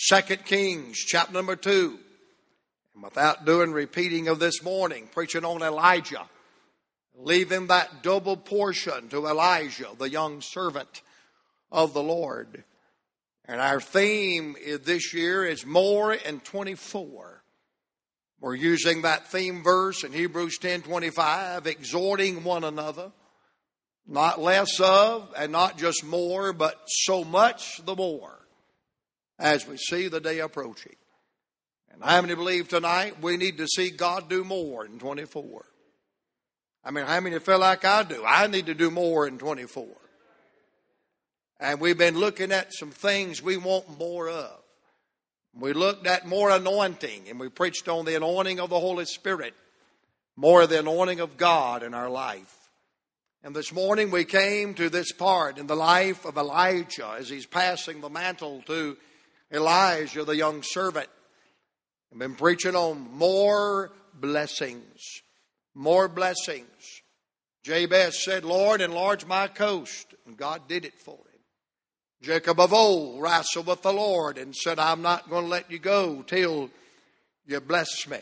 Second Kings, chapter number 2. And without doing repeating of this morning, preaching on Elijah, leaving that double portion to Elisha, the young servant of the Lord. And our theme this year is more in 24. We're using that theme verse in Hebrews 10:25, exhorting one another, not less of and not just more, but so much the more as we see the day approaching. And how many believe tonight we need to see God do more in 24? I mean, how many feel like I do? I need to do more in 24. And we've been looking at some things we want more of. We looked at more anointing, and we preached on the anointing of the Holy Spirit, more of the anointing of God in our life. And this morning we came to this part in the life of Elijah as he's passing the mantle to Elisha, the young servant. I've been preaching on more blessings. More blessings. Jabez said, Lord, enlarge my coast. And God did it for him. Jacob of old wrestled with the Lord and said, I'm not going to let you go till you bless me.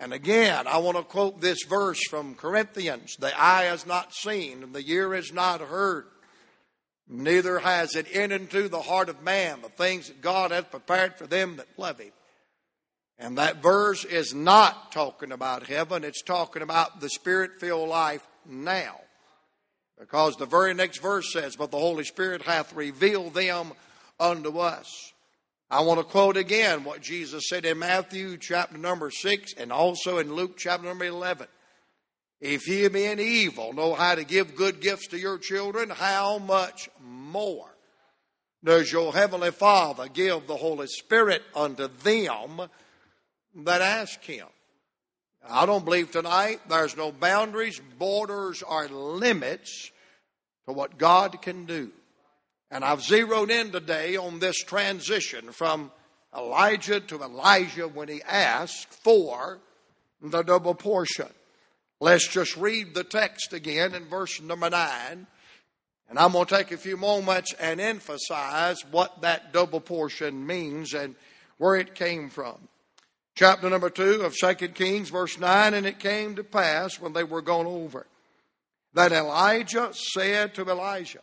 And again, I want to quote this verse from Corinthians The eye has not seen, and the ear has not heard, neither has it entered into the heart of man the things that God hath prepared for them that love him. And that verse is not talking about heaven, it's talking about the spirit filled life now. Because the very next verse says, But the Holy Spirit hath revealed them unto us. I want to quote again what Jesus said in Matthew chapter number 6 and also in Luke chapter number 11. If ye being evil know how to give good gifts to your children, how much more does your heavenly Father give the Holy Spirit unto them that ask Him? I don't believe tonight there's no boundaries, borders, or limits to what God can do. And I've zeroed in today on this transition from Elijah to Elisha when he asked for the double portion. Let's just read the text again in verse number 9. And I'm going to take a few moments and emphasize what that double portion means and where it came from chapter number 2 of 2 Kings, verse 9. And it came to pass when they were gone over that Elijah said to Elisha,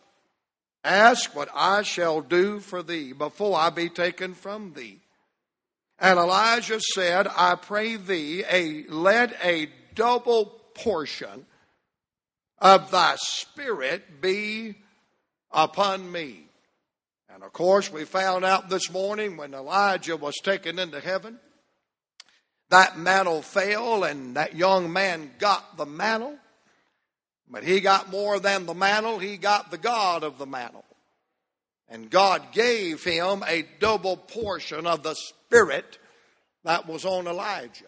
Ask what I shall do for thee before I be taken from thee. And Elisha said, I pray thee, a, let a double portion of thy spirit be upon me. And of course, we found out this morning when Elijah was taken into heaven that mantle fell, and that young man got the mantle. But he got more than the mantle, he got the God of the mantle. And God gave him a double portion of the Spirit that was on Elijah.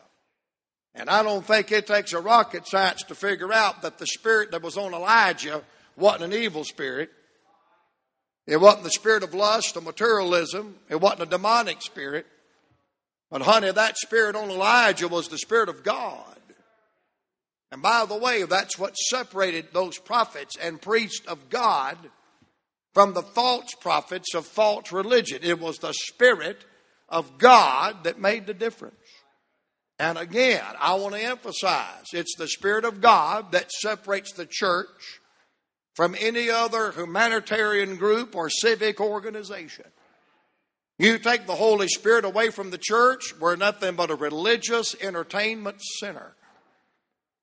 And I don't think it takes a rocket science to figure out that the spirit that was on Elijah wasn't an evil spirit. It wasn't the spirit of lust or materialism. It wasn't a demonic spirit. But, honey, that spirit on Elijah was the spirit of God. And by the way, that's what separated those prophets and priests of God from the false prophets of false religion. It was the spirit of God that made the difference. And again, I want to emphasize it's the Spirit of God that separates the church from any other humanitarian group or civic organization. You take the Holy Spirit away from the church, we're nothing but a religious entertainment center.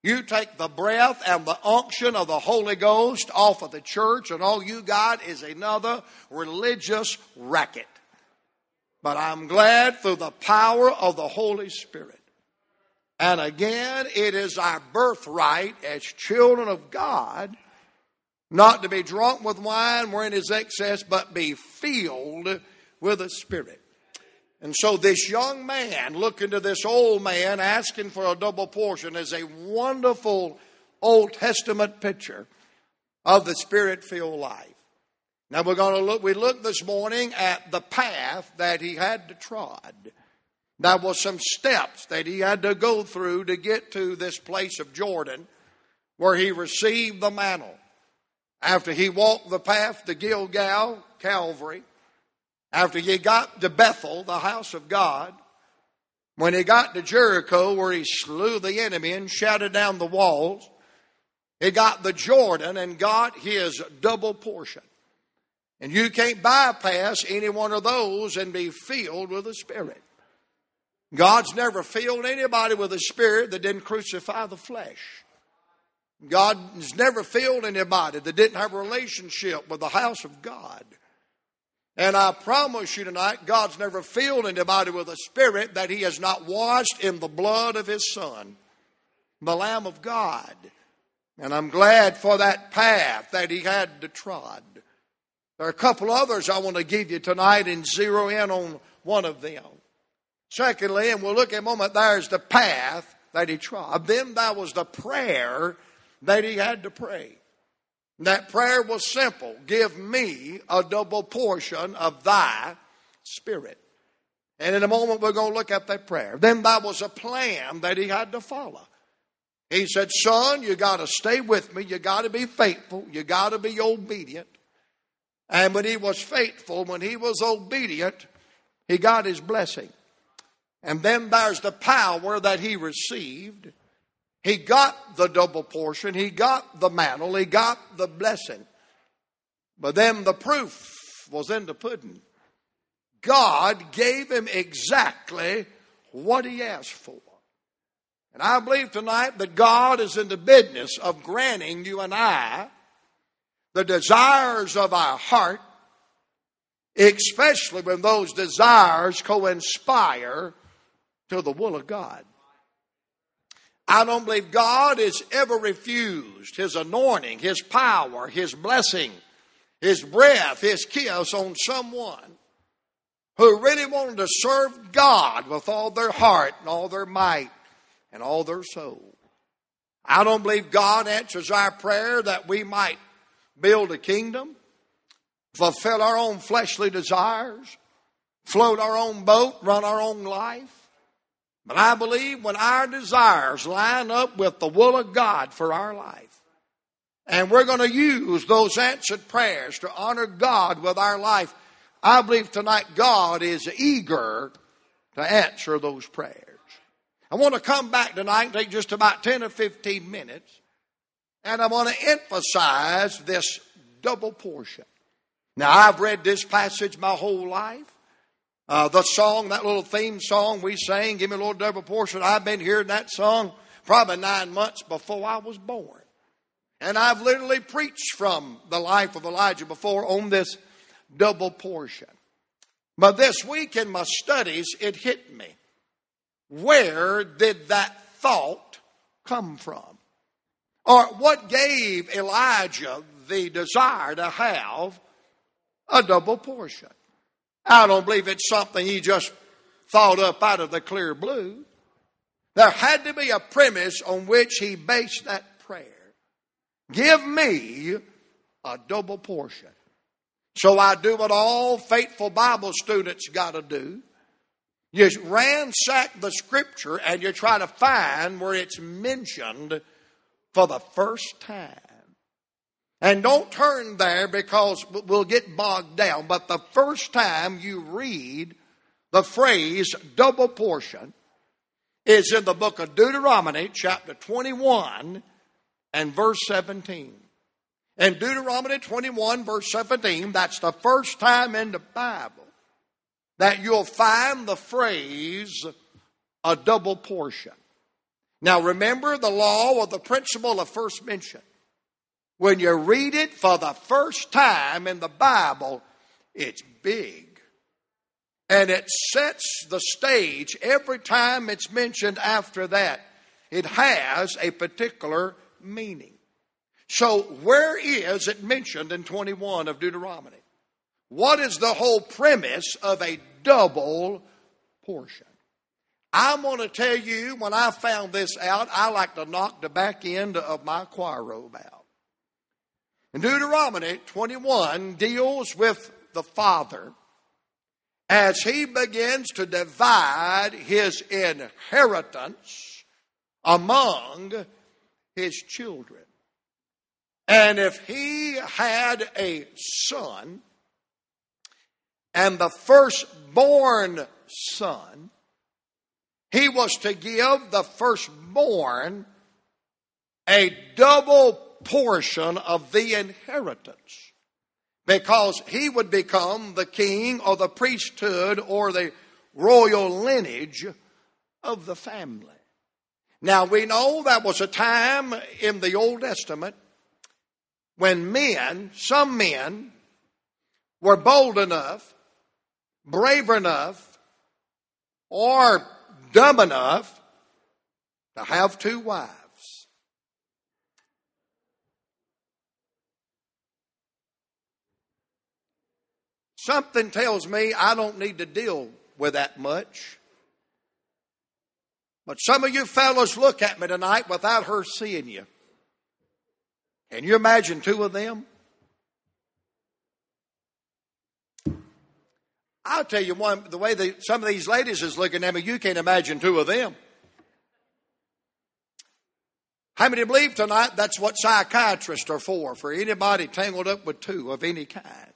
You take the breath and the unction of the Holy Ghost off of the church, and all you got is another religious racket. But I'm glad through the power of the Holy Spirit. And again, it is our birthright as children of God not to be drunk with wine wherein is excess, but be filled with the spirit. And so this young man looking to this old man asking for a double portion is a wonderful Old Testament picture of the spirit filled life. Now we're going to look, we look this morning at the path that he had to trod. There was some steps that he had to go through to get to this place of Jordan where he received the mantle. After he walked the path to Gilgal, Calvary, After he got to Bethel, the house of God, when he got to Jericho, where he slew the enemy and shouted down the walls, he got the Jordan and got his double portion. And you can't bypass any one of those and be filled with the Spirit. God's never filled anybody with a Spirit that didn't crucify the flesh. God has never filled anybody that didn't have a relationship with the house of God. And I promise you tonight, God's never filled anybody with a spirit that He has not washed in the blood of His Son, the Lamb of God. And I'm glad for that path that He had to trod. There are a couple others I want to give you tonight and zero in on one of them. Secondly, and we'll look in a moment, there's the path that he trod. Then that was the prayer that he had to pray. That prayer was simple Give me a double portion of thy spirit. And in a moment, we're going to look at that prayer. Then that was a plan that he had to follow. He said, Son, you got to stay with me. You got to be faithful. You got to be obedient. And when he was faithful, when he was obedient, he got his blessing. And then there's the power that he received. He got the double portion, he got the mantle, he got the blessing. But then the proof was in the pudding. God gave him exactly what he asked for. And I believe tonight that God is in the business of granting you and I the desires of our heart, especially when those desires co-inspire to the will of God. I don't believe God has ever refused His anointing, His power, His blessing, His breath, His kiss on someone who really wanted to serve God with all their heart and all their might and all their soul. I don't believe God answers our prayer that we might build a kingdom, fulfill our own fleshly desires, float our own boat, run our own life. But I believe when our desires line up with the will of God for our life, and we're going to use those answered prayers to honor God with our life, I believe tonight God is eager to answer those prayers. I want to come back tonight and take just about 10 or 15 minutes and I want to emphasize this double portion. Now, I've read this passage my whole life. Uh, the song, that little theme song we sang, Give Me a Little Double Portion, I've been hearing that song probably nine months before I was born. And I've literally preached from the life of Elijah before on this double portion. But this week in my studies, it hit me. Where did that thought come from? Or what gave Elisha the desire to have a double portion? I don't believe it's something he just thought up out of the clear blue. There had to be a premise on which he based that prayer. Give me a double portion. So I do what all faithful Bible students got to do. You ransack the scripture and you try to find where it's mentioned for the first time. And don't turn there because we'll get bogged down. But the first time you read the phrase double portion is in the book of Deuteronomy, chapter 21 and verse 17. In Deuteronomy 21, verse 17, that's the first time in the Bible that you'll find the phrase a double portion. Now remember the law or the principle of first mention. When you read it for the first time in the Bible, it's big. And it sets the stage every time it's mentioned after that. It has a particular meaning. So, where is it mentioned in 21 of Deuteronomy? What is the whole premise of a double portion? I'm going to tell you, when I found this out, I like to knock the back end of my choir robe out. In Deuteronomy 21 deals with the father as he begins to divide his inheritance among his children. And if he had a son, and the firstborn son, he was to give the firstborn a double portion of the inheritance because he would become the king or the priesthood or the royal lineage of the family. Now we know that was a time in the Old Testament when men, some men, were bold enough, brave enough, or dumb enough to have two wives. Something tells me I don't need to deal with that much. But some of you fellows look at me tonight without her seeing you. Can you imagine two of them? I'll tell you one, the way the, some of these ladies is looking at me, you can't imagine two of them. How many believe tonight that's what psychiatrists are for, for anybody tangled up with two of any kind?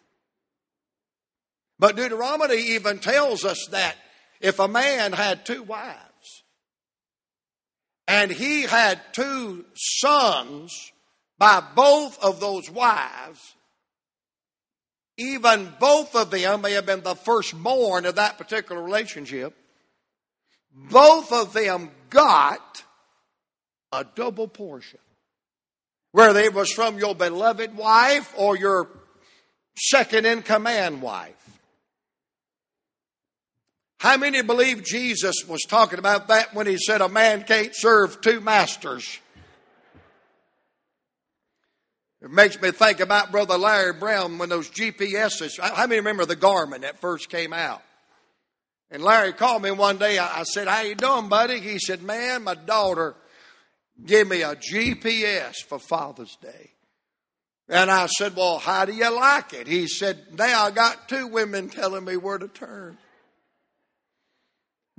But Deuteronomy even tells us that if a man had two wives and he had two sons by both of those wives, even both of them may have been the firstborn of that particular relationship, both of them got a double portion. Whether it was from your beloved wife or your second in command wife. How many believe Jesus was talking about that when he said a man can't serve two masters? It makes me think about Brother Larry Brown when those GPSs, how many remember the Garmin that first came out? And Larry called me one day. I said, how you doing, buddy? He said, man, my daughter gave me a GPS for Father's Day. And I said, well, how do you like it? He said, now I got two women telling me where to turn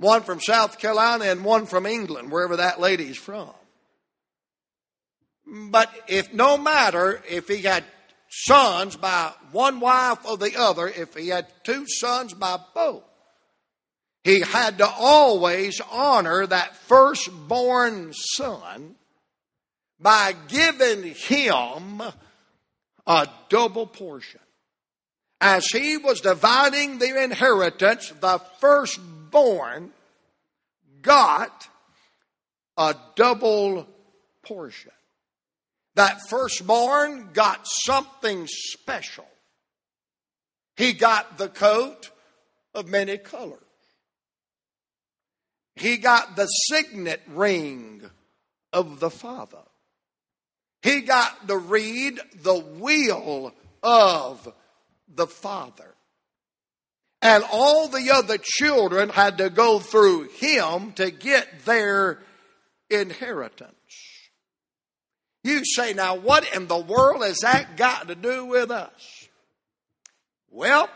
one from South Carolina and one from England, wherever that lady's from. But if no matter if he had sons by one wife or the other, if he had two sons by both, he had to always honor that firstborn son by giving him a double portion. As he was dividing the inheritance, the firstborn born got a double portion. That firstborn got something special. He got the coat of many colors. He got the signet ring of the Father. He got to read the will of the Father. And all the other children had to go through him to get their inheritance. You say, now what in the world has that got to do with us? Well,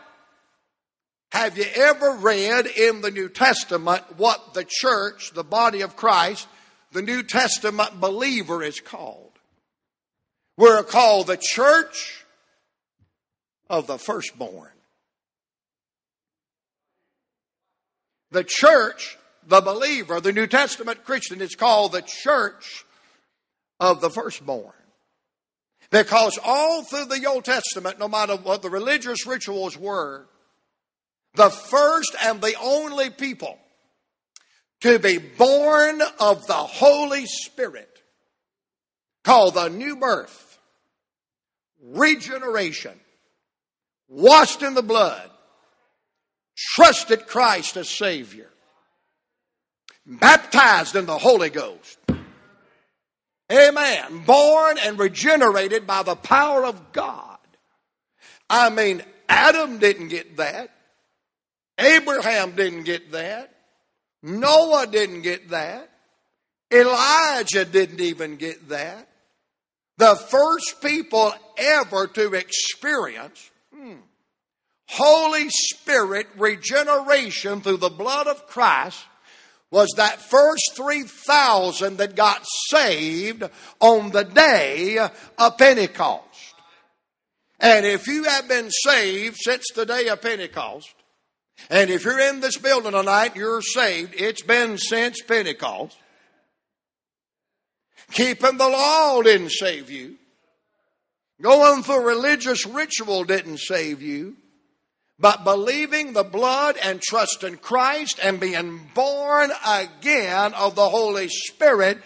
have you ever read in the New Testament what the church, the body of Christ, the New Testament believer is called? We're called the church of the firstborn. The church, the believer, the New Testament Christian is called the church of the firstborn. Because all through the Old Testament, no matter what the religious rituals were, the first and the only people to be born of the Holy Spirit, called the new birth, regeneration, washed in the blood, trusted Christ as Savior, baptized in the Holy Ghost. Amen. Born and regenerated by the power of God. I mean, Adam didn't get that. Abraham didn't get that. Noah didn't get that. Elijah didn't even get that. The first people ever to experience Holy Spirit regeneration through the blood of Christ was that first 3,000 that got saved on the day of Pentecost. And if you have been saved since the day of Pentecost, and if you're in this building tonight, you're saved, it's been since Pentecost. Keeping the law didn't save you. Going through religious ritual didn't save you. But believing the blood and trust in Christ and being born again of the Holy Spirit,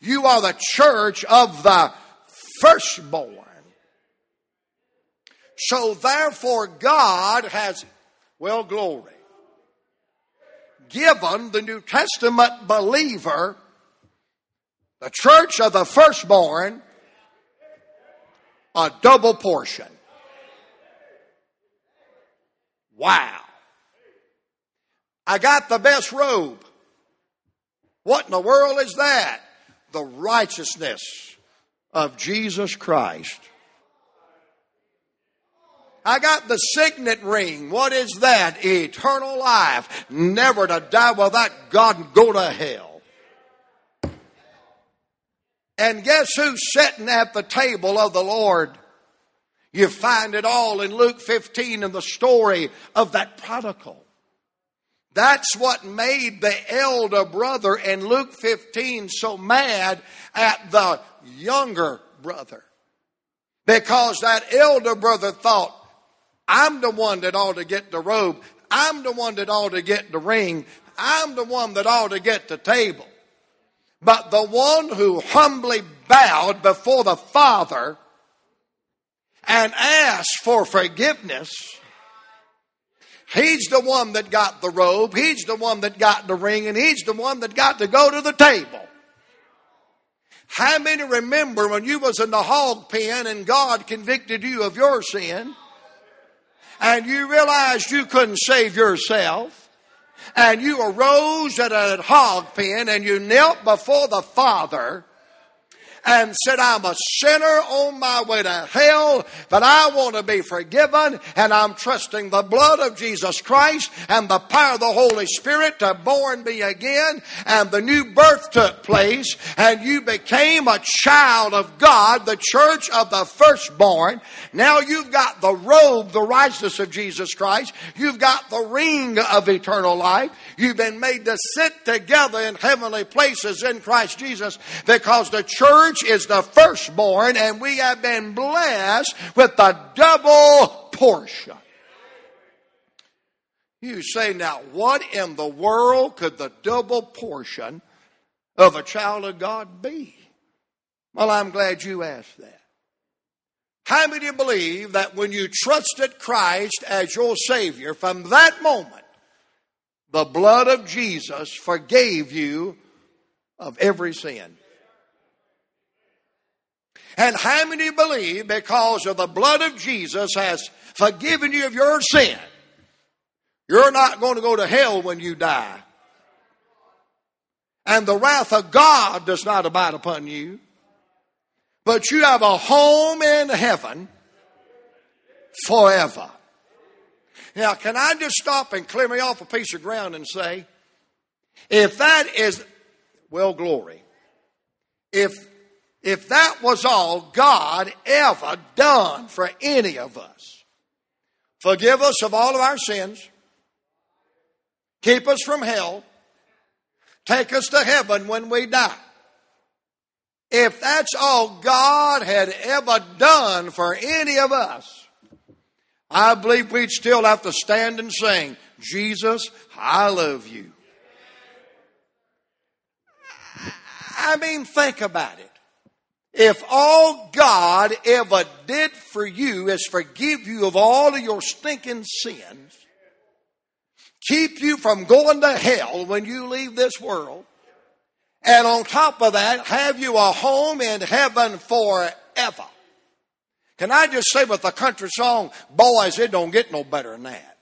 you are the church of the firstborn. So therefore, God has, well, glory, given the New Testament believer, the church of the firstborn, a double portion. Wow. I got the best robe. What in the world is that? The righteousness of Jesus Christ. I got the signet ring. What is that? Eternal life. Never to die without God and go to hell. And guess who's sitting at the table of the Lord? You find it all in Luke 15 in the story of that prodigal. That's what made the elder brother in Luke 15 so mad at the younger brother. Because that elder brother thought, I'm the one that ought to get the robe. I'm the one that ought to get the ring. I'm the one that ought to get the table. But the one who humbly bowed before the Father and asked for forgiveness, he's the one that got the robe, he's the one that got the ring, and he's the one that got to go to the table. How many remember when you was in the hog pen and God convicted you of your sin? and you realized you couldn't save yourself, and you arose at a hog pen and you knelt before the Father and said, I'm a sinner on my way to hell, but I want to be forgiven and I'm trusting the blood of Jesus Christ and the power of the Holy Spirit to born me again and the new birth took place and you became a child of God, the church of the firstborn. Now you've got the robe, the righteousness of Jesus Christ. You've got the ring of eternal life. You've been made to sit together in heavenly places in Christ Jesus because the church church is the firstborn, and we have been blessed with the double portion. You say, now, what in the world could the double portion of a child of God be? Well, I'm glad you asked that. How many believe that when you trusted Christ as your Savior, from that moment, the blood of Jesus forgave you of every sin? And how many believe because of the blood of Jesus has forgiven you of your sin? You're not going to go to hell when you die. And the wrath of God does not abide upon you. But you have a home in heaven forever. Now, can I just stop and clear me off a piece of ground and say, if that is, well, glory, if if that was all God ever done for any of us. Forgive us of all of our sins. Keep us from hell. Take us to heaven when we die. If that's all God had ever done for any of us, I believe we'd still have to stand and sing, Jesus, I love you. I mean, think about it. If all God ever did for you is forgive you of all of your stinking sins, keep you from going to hell when you leave this world, and on top of that, have you a home in heaven forever. Can I just say with the country song, boys, it don't get no better than that.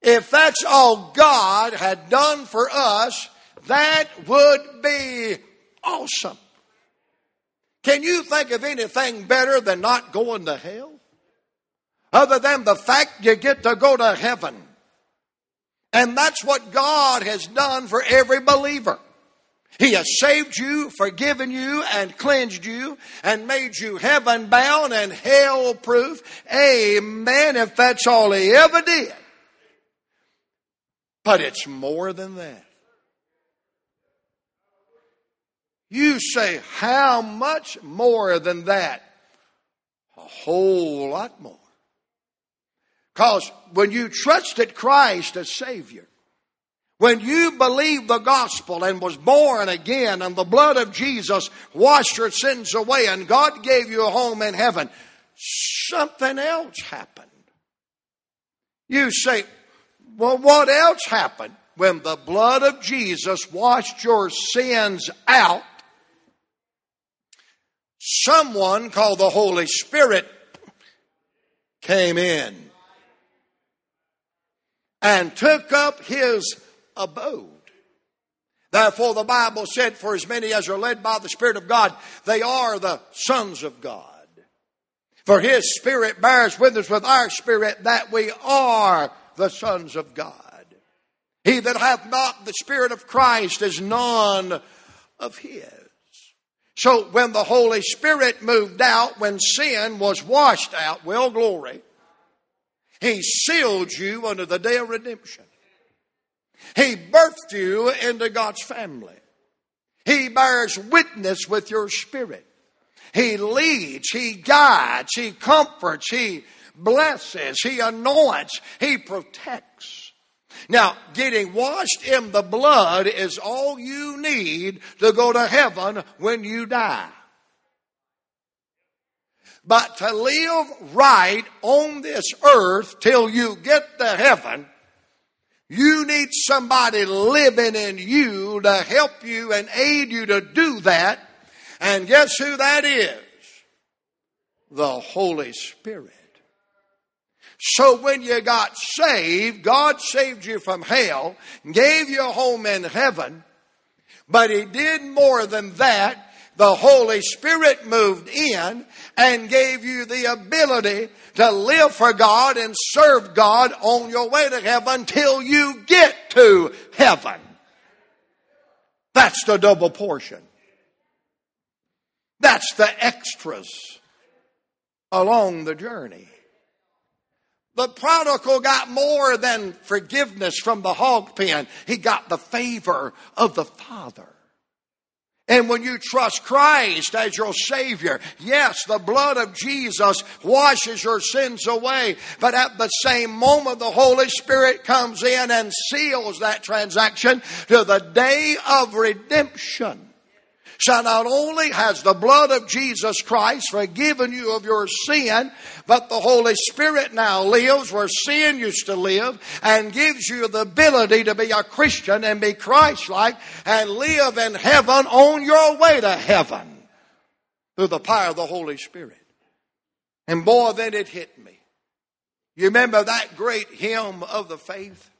If that's all God had done for us, that would be awesome. Can you think of anything better than not going to hell? Other than the fact you get to go to heaven. And that's what God has done for every believer. He has saved you, forgiven you, and cleansed you, and made you heaven bound and hell proof. Amen, if that's all He ever did. But it's more than that. You say, how much more than that? A whole lot more. Because when you trusted Christ as Savior, when you believed the gospel and was born again and the blood of Jesus washed your sins away and God gave you a home in heaven, something else happened. You say, well, what else happened? When the blood of Jesus washed your sins out, someone called the Holy Spirit came in and took up his abode. Therefore, the Bible said, For as many as are led by the Spirit of God, they are the sons of God. For his Spirit bears witness with our spirit that we are the sons of God. He that hath not the Spirit of Christ is none of his. So when the Holy Spirit moved out, when sin was washed out, well, glory, He sealed you under the day of redemption. He birthed you into God's family. He bears witness with your spirit. He leads, He guides, He comforts, He blesses, He anoints, He protects. Now, getting washed in the blood is all you need to go to heaven when you die. But to live right on this earth till you get to heaven, you need somebody living in you to help you and aid you to do that. And guess who that is? The Holy Spirit. So when you got saved, God saved you from hell, gave you a home in heaven, but He did more than that the Holy Spirit moved in and gave you the ability to live for God and serve God on your way to heaven until you get to heaven. That's the double portion. That's the extras along the journey. The prodigal got more than forgiveness from the hog pen. He got the favor of the Father. And when you trust Christ as your Savior, yes, the blood of Jesus washes your sins away. But at the same moment, the Holy Spirit comes in and seals that transaction to the day of redemption. So not only has the blood of Jesus Christ forgiven you of your sin, but the Holy Spirit now lives where sin used to live and gives you the ability to be a Christian and be Christ-like and live in heaven on your way to heaven through the power of the Holy Spirit. And boy, then it hit me. You remember that great hymn of the faith?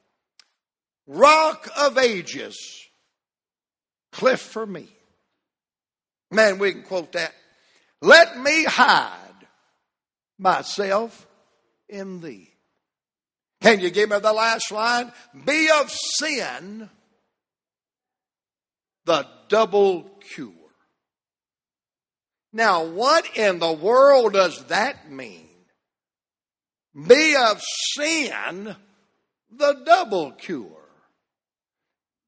Rock of ages, cliff for me. Man, we can quote that. Let me hide myself in thee. Can you give me the last line? Be of sin the double cure. Now, what in the world does that mean? Be of sin the double cure.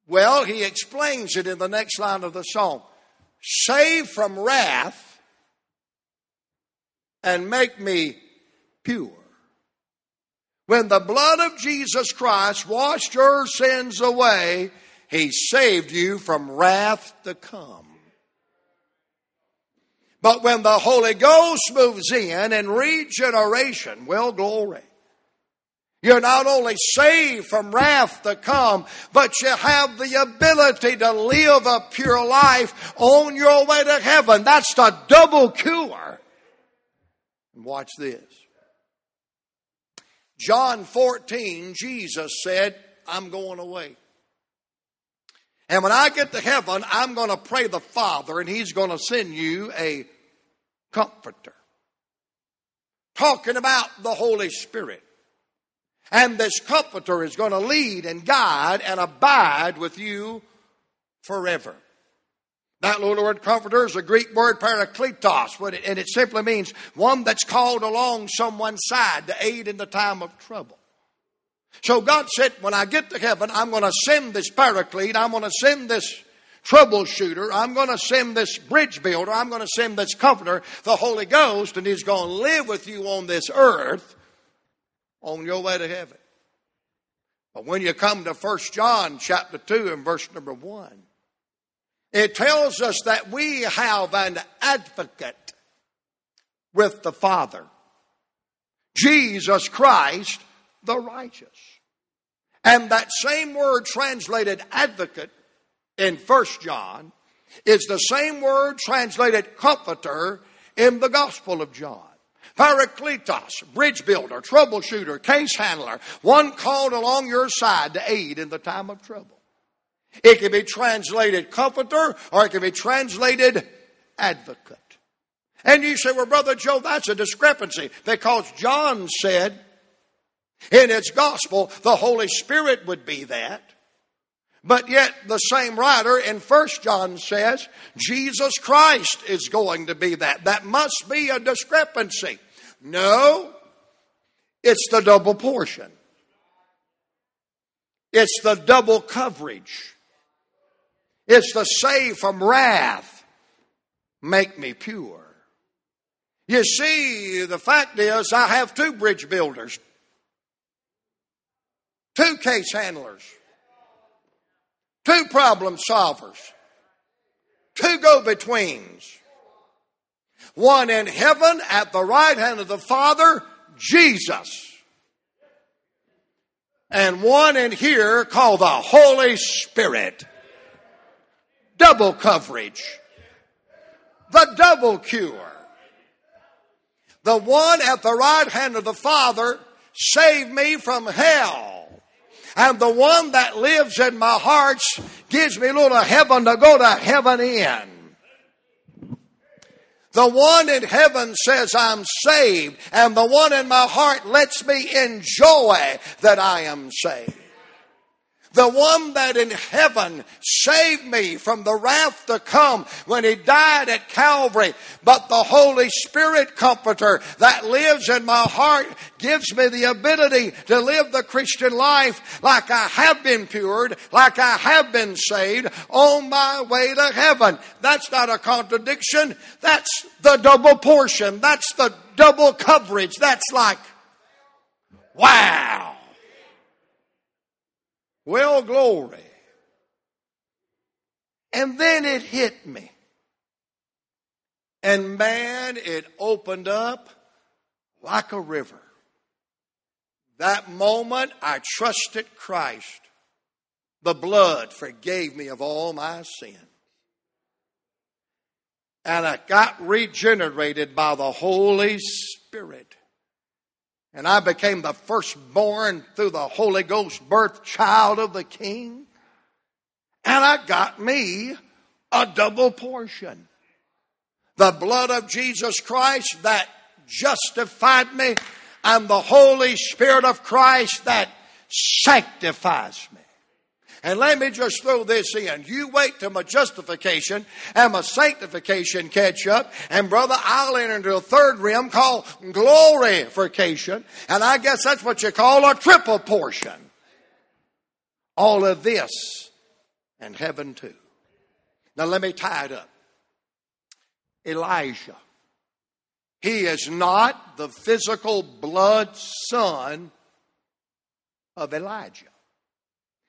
Well, he explains it in the next line of the song save from wrath and make me pure. When the blood of Jesus Christ washed your sins away, He saved you from wrath to come. But when the Holy Ghost moves in in regeneration, well, glory. You're not only saved from wrath to come, but you have the ability to live a pure life on your way to heaven. That's the double cure. And watch this. John 14, Jesus said, I'm going away. And when I get to heaven, I'm going to pray the Father, and He's going to send you a comforter. Talking about the Holy Spirit. And this comforter is going to lead and guide and abide with you forever. That little word comforter is a Greek word parakletos, and it simply means one that's called along someone's side to aid in the time of trouble. So God said, when I get to heaven, I'm going to send this paraclete, I'm going to send this troubleshooter, I'm going to send this bridge builder, I'm going to send this comforter, the Holy Ghost, and He's going to live with you on this earth on your way to heaven. But when you come to 1 John chapter 2 and verse number 1, it tells us that we have an advocate with the Father, Jesus Christ the righteous. And that same word translated advocate in 1 John is the same word translated comforter in the Gospel of John. Parakletos, bridge builder, troubleshooter, case handler, one called along your side to aid in the time of trouble. It can be translated comforter or it can be translated advocate. And you say, well, Brother Joe, that's a discrepancy because John said in its gospel the Holy Spirit would be that. But yet the same writer in First John says Jesus Christ is going to be that. That must be a discrepancy. No, it's the double portion. It's the double coverage. It's the save from wrath. Make me pure. You see, the fact is, I have two bridge builders, two case handlers, two problem solvers, two go betweens. One in heaven at the right hand of the Father, Jesus. And one in here called the Holy Spirit double coverage, the double cure. The one at the right hand of the Father saved me from hell. And the one that lives in my heart gives me a little heaven to go to heaven in. The one in heaven says I'm saved, and the one in my heart lets me enjoy that I am saved the one that in heaven saved me from the wrath to come when he died at Calvary. But the Holy Spirit comforter that lives in my heart gives me the ability to live the Christian life like I have been cured, like I have been saved on my way to heaven. That's not a contradiction. That's the double portion. That's the double coverage. That's like, wow. Well, glory. And then it hit me. And man, it opened up like a river. That moment, I trusted Christ. The blood forgave me of all my sins. And I got regenerated by the Holy Spirit. And I became the firstborn through the Holy Ghost birth child of the King. And I got me a double portion. The blood of Jesus Christ that justified me and the Holy Spirit of Christ that sanctifies me. And let me just throw this in. You wait till my justification and my sanctification catch up. And brother, I'll enter into a third realm called glorification. And I guess that's what you call a triple portion. All of this and heaven too. Now let me tie it up. Elisha. He is not the physical blood son of Elijah.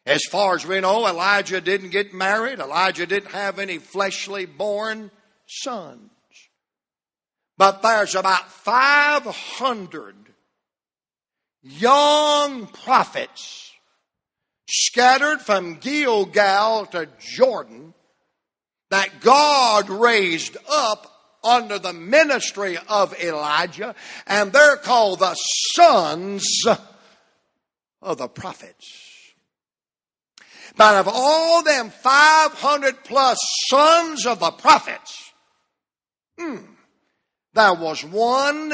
As far as we know, Elijah didn't get married. Elijah didn't have any fleshly born sons. But there's about 500 young prophets scattered from Gilgal to Jordan that God raised up under the ministry of Elijah, and they're called the sons of the prophets. But of all them 500 plus sons of the prophets, hmm, there was one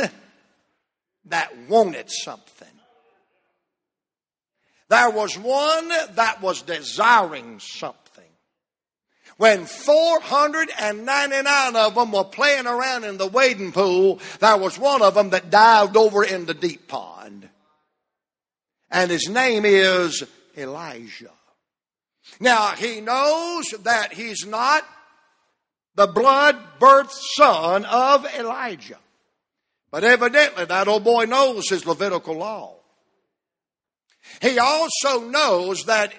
that wanted something. There was one that was desiring something. when 499 of them were playing around in the wading pool, there was one of them that dived over in the deep pond. And his name is Elisha. Now, he knows that he's not the blood birth son of Elijah. But evidently, that old boy knows his Levitical law. He also knows that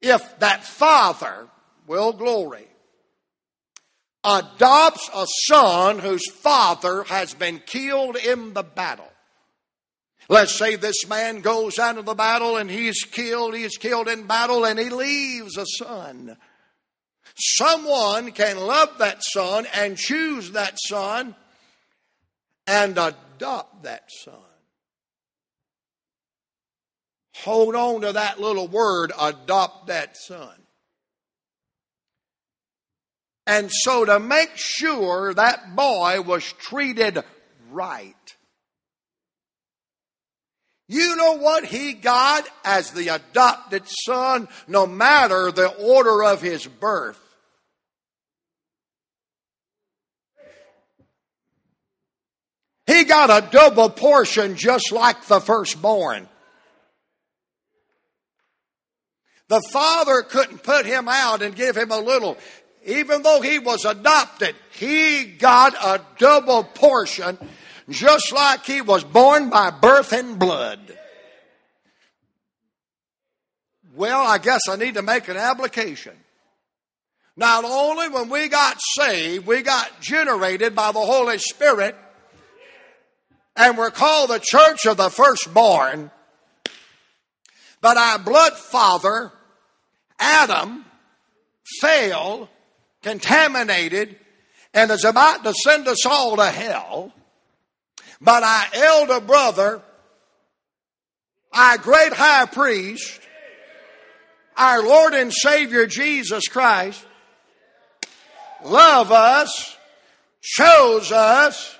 if that father will glory adopts a son whose father has been killed in the battle. Let's say this man goes out of the battle and he's killed, he's killed in battle, and he leaves a son. Someone can love that son and choose that son and adopt that son. Hold on to that little word, adopt that son. And so to make sure that boy was treated right, you know what he got as the adopted son, no matter the order of his birth? He got a double portion just like the firstborn. The father couldn't put him out and give him a little even though he was adopted, he got a double portion just like he was born by birth and blood. Well, I guess I need to make an application. Not only when we got saved, we got generated by the Holy Spirit, and we're called the church of the firstborn, but our blood father, Adam, failed contaminated and is about to send us all to hell. But our elder brother, our great high priest, our Lord and Savior Jesus Christ, love us, chose us,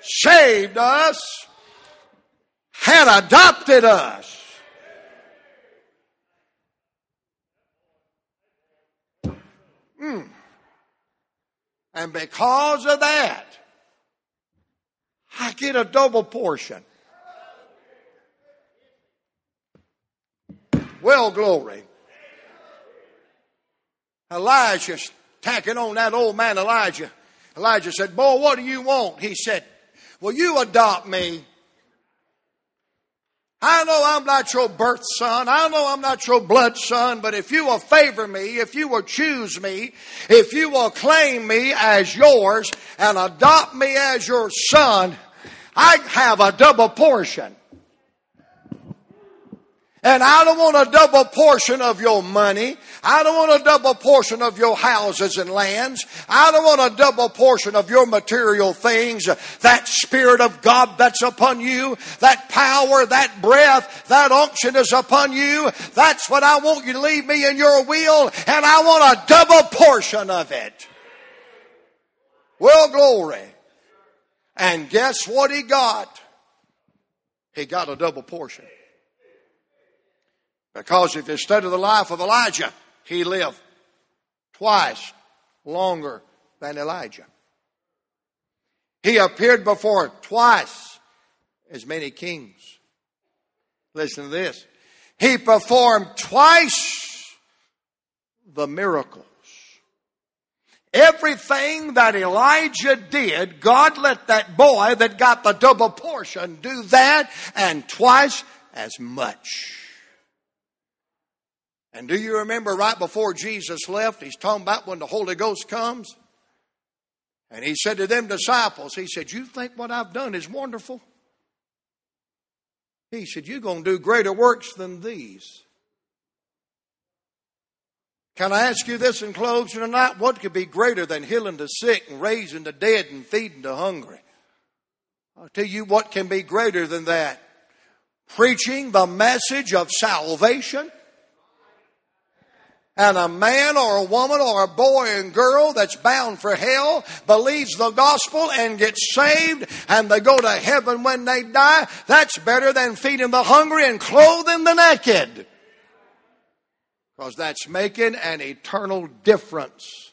saved us, had adopted us. Mm. And because of that, I get a double portion. Well, glory. Elisha's tacking on that old man Elijah. Elijah said, Boy, what do you want? He said, Will you adopt me? I know I'm not your birth son. I know I'm not your blood son, but if you will favor me, if you will choose me, if you will claim me as yours and adopt me as your son, I have a double portion. And I don't want a double portion of your money. I don't want a double portion of your houses and lands. I don't want a double portion of your material things. That Spirit of God that's upon you, that power, that breath, that unction is upon you. That's what I want you to leave me in your will, and I want a double portion of it. Well, glory. And guess what he got? He got a double portion. Because if you study the life of Elisha, he lived twice longer than Elijah. He appeared before twice as many kings. Listen to this. He performed twice the miracles. Everything that Elijah did, God let that boy that got the double portion do that and twice as much. And do you remember right before Jesus left, he's talking about when the Holy Ghost comes? And he said to them disciples, he said, You think what I've done is wonderful? He said, You're going to do greater works than these. Can I ask you this in closing tonight? What could be greater than healing the sick and raising the dead and feeding the hungry? I'll tell you what can be greater than that. Preaching the message of salvation and a man or a woman or a boy and girl that's bound for hell believes the gospel and gets saved and they go to heaven when they die, that's better than feeding the hungry and clothing the naked. Because that's making an eternal difference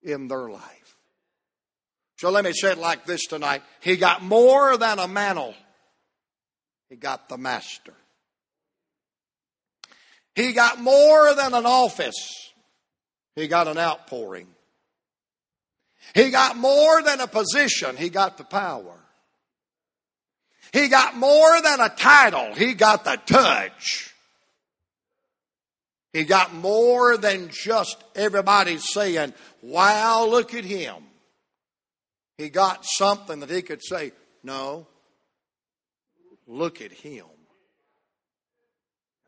in their life. So let me say it like this tonight. He got more than a mantle. He got the master. He got more than an office. He got an outpouring. He got more than a position. He got the power. He got more than a title. He got the touch. He got more than just everybody saying, wow, look at him. He got something that he could say, no, look at him.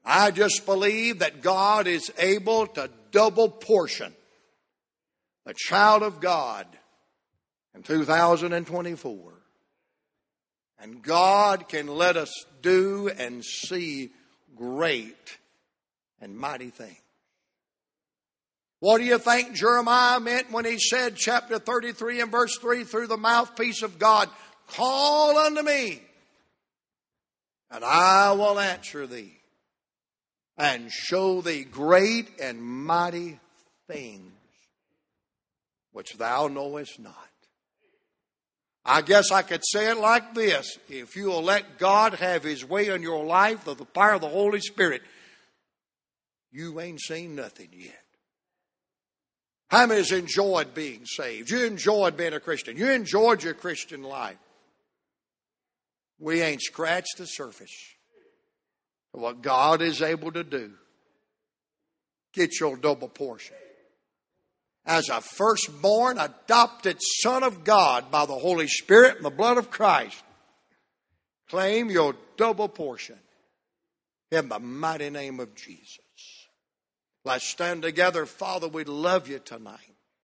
I just believe that God is able to double portion the child of God in 2024. And God can let us do and see great and mighty thing. What do you think Jeremiah meant when he said, chapter 33 and verse 3, through the mouthpiece of God, Call unto me, and I will answer thee, and show thee great and mighty things which thou knowest not. I guess I could say it like this if you will let God have His way in your life through the power of the Holy Spirit, you ain't seen nothing yet. How many has enjoyed being saved? You enjoyed being a Christian. You enjoyed your Christian life. We ain't scratched the surface of what God is able to do. Get your double portion as a firstborn, adopted Son of God by the Holy Spirit and the blood of Christ. Claim your double portion in the mighty name of Jesus. Let's stand together. Father, we love you tonight.